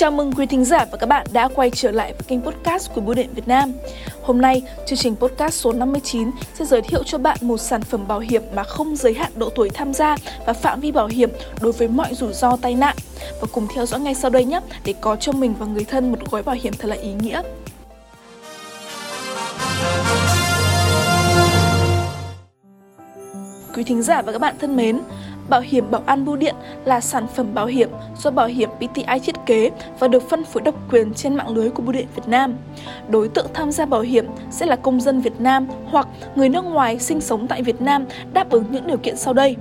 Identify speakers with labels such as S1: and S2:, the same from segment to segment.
S1: Chào mừng quý thính giả và các bạn đã quay trở lại với kênh podcast của Bưu điện Việt Nam. Hôm nay, chương trình podcast số 59 sẽ giới thiệu cho bạn một sản phẩm bảo hiểm mà không giới hạn độ tuổi tham gia và phạm vi bảo hiểm đối với mọi rủi ro tai nạn. Và cùng theo dõi ngay sau đây nhé để có cho mình và người thân một gói bảo hiểm thật là ý nghĩa. Quý thính giả và các bạn thân mến, Bảo hiểm bảo an bưu điện là sản phẩm bảo hiểm do bảo hiểm PTI thiết kế và được phân phối độc quyền trên mạng lưới của Bưu điện Việt Nam. Đối tượng tham gia bảo hiểm sẽ là công dân Việt Nam hoặc người nước ngoài sinh sống tại Việt Nam đáp ứng những điều kiện sau đây.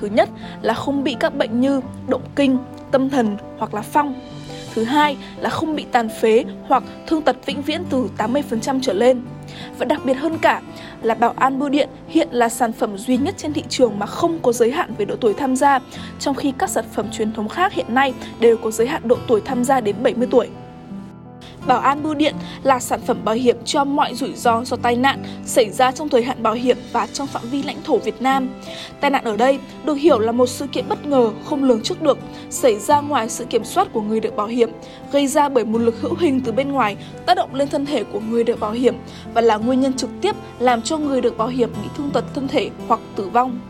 S1: Thứ nhất là không bị các bệnh như động kinh, tâm thần hoặc là phong. Thứ hai là không bị tàn phế hoặc thương tật vĩnh viễn từ 80% trở lên. Và đặc biệt hơn cả là Bảo An Bưu Điện hiện là sản phẩm duy nhất trên thị trường mà không có giới hạn về độ tuổi tham gia, trong khi các sản phẩm truyền thống khác hiện nay đều có giới hạn độ tuổi tham gia đến 70 tuổi. Bảo an bưu điện là sản phẩm bảo hiểm cho mọi rủi ro do tai nạn xảy ra trong thời hạn bảo hiểm và trong phạm vi lãnh thổ Việt Nam. Tai nạn ở đây được hiểu là một sự kiện bất ngờ không lường trước được, xảy ra ngoài sự kiểm soát của người được bảo hiểm, gây ra bởi một lực hữu hình từ bên ngoài tác động lên thân thể của người được bảo hiểm và là nguyên nhân trực tiếp làm cho người được bảo hiểm bị thương tật thân thể hoặc tử vong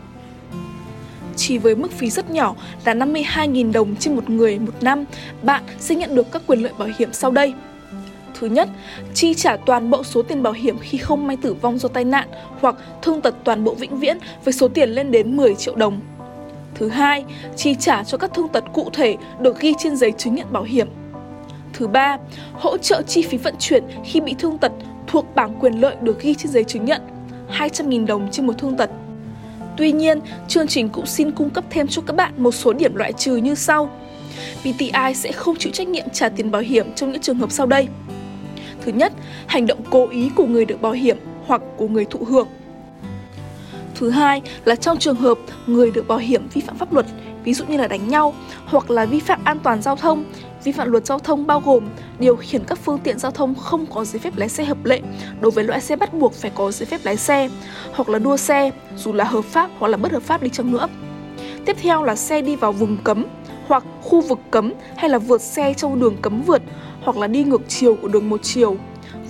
S1: chỉ với mức phí rất nhỏ là 52.000 đồng trên một người một năm, bạn sẽ nhận được các quyền lợi bảo hiểm sau đây. Thứ nhất, chi trả toàn bộ số tiền bảo hiểm khi không may tử vong do tai nạn hoặc thương tật toàn bộ vĩnh viễn với số tiền lên đến 10 triệu đồng. Thứ hai, chi trả cho các thương tật cụ thể được ghi trên giấy chứng nhận bảo hiểm. Thứ ba, hỗ trợ chi phí vận chuyển khi bị thương tật thuộc bảng quyền lợi được ghi trên giấy chứng nhận 200.000 đồng trên một thương tật. Tuy nhiên, chương trình cũng xin cung cấp thêm cho các bạn một số điểm loại trừ như sau. PTI sẽ không chịu trách nhiệm trả tiền bảo hiểm trong những trường hợp sau đây. Thứ nhất, hành động cố ý của người được bảo hiểm hoặc của người thụ hưởng. Thứ hai là trong trường hợp người được bảo hiểm vi phạm pháp luật, ví dụ như là đánh nhau hoặc là vi phạm an toàn giao thông. Vi phạm luật giao thông bao gồm điều khiển các phương tiện giao thông không có giấy phép lái xe hợp lệ đối với loại xe bắt buộc phải có giấy phép lái xe hoặc là đua xe dù là hợp pháp hoặc là bất hợp pháp đi chăng nữa. Tiếp theo là xe đi vào vùng cấm hoặc khu vực cấm hay là vượt xe trong đường cấm vượt hoặc là đi ngược chiều của đường một chiều,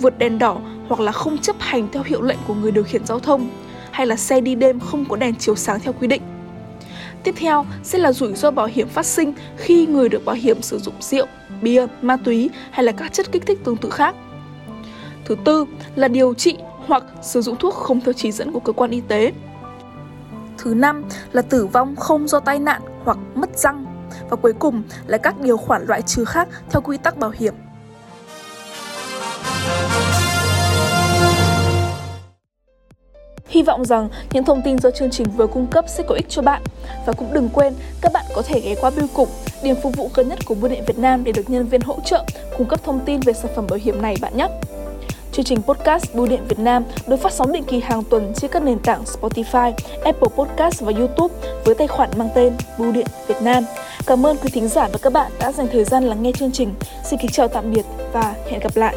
S1: vượt đèn đỏ hoặc là không chấp hành theo hiệu lệnh của người điều khiển giao thông, hay là xe đi đêm không có đèn chiếu sáng theo quy định. Tiếp theo sẽ là rủi ro bảo hiểm phát sinh khi người được bảo hiểm sử dụng rượu, bia, ma túy hay là các chất kích thích tương tự khác. Thứ tư là điều trị hoặc sử dụng thuốc không theo chỉ dẫn của cơ quan y tế. Thứ năm là tử vong không do tai nạn hoặc mất răng và cuối cùng là các điều khoản loại trừ khác theo quy tắc bảo hiểm. Hy vọng rằng những thông tin do chương trình vừa cung cấp sẽ có ích cho bạn. Và cũng đừng quên, các bạn có thể ghé qua bưu cục, điểm phục vụ gần nhất của Bưu điện Việt Nam để được nhân viên hỗ trợ cung cấp thông tin về sản phẩm bảo hiểm này bạn nhé. Chương trình podcast Bưu điện Việt Nam được phát sóng định kỳ hàng tuần trên các nền tảng Spotify, Apple Podcast và YouTube với tài khoản mang tên Bưu điện Việt Nam. Cảm ơn quý thính giả và các bạn đã dành thời gian lắng nghe chương trình. Xin kính chào tạm biệt và hẹn gặp lại.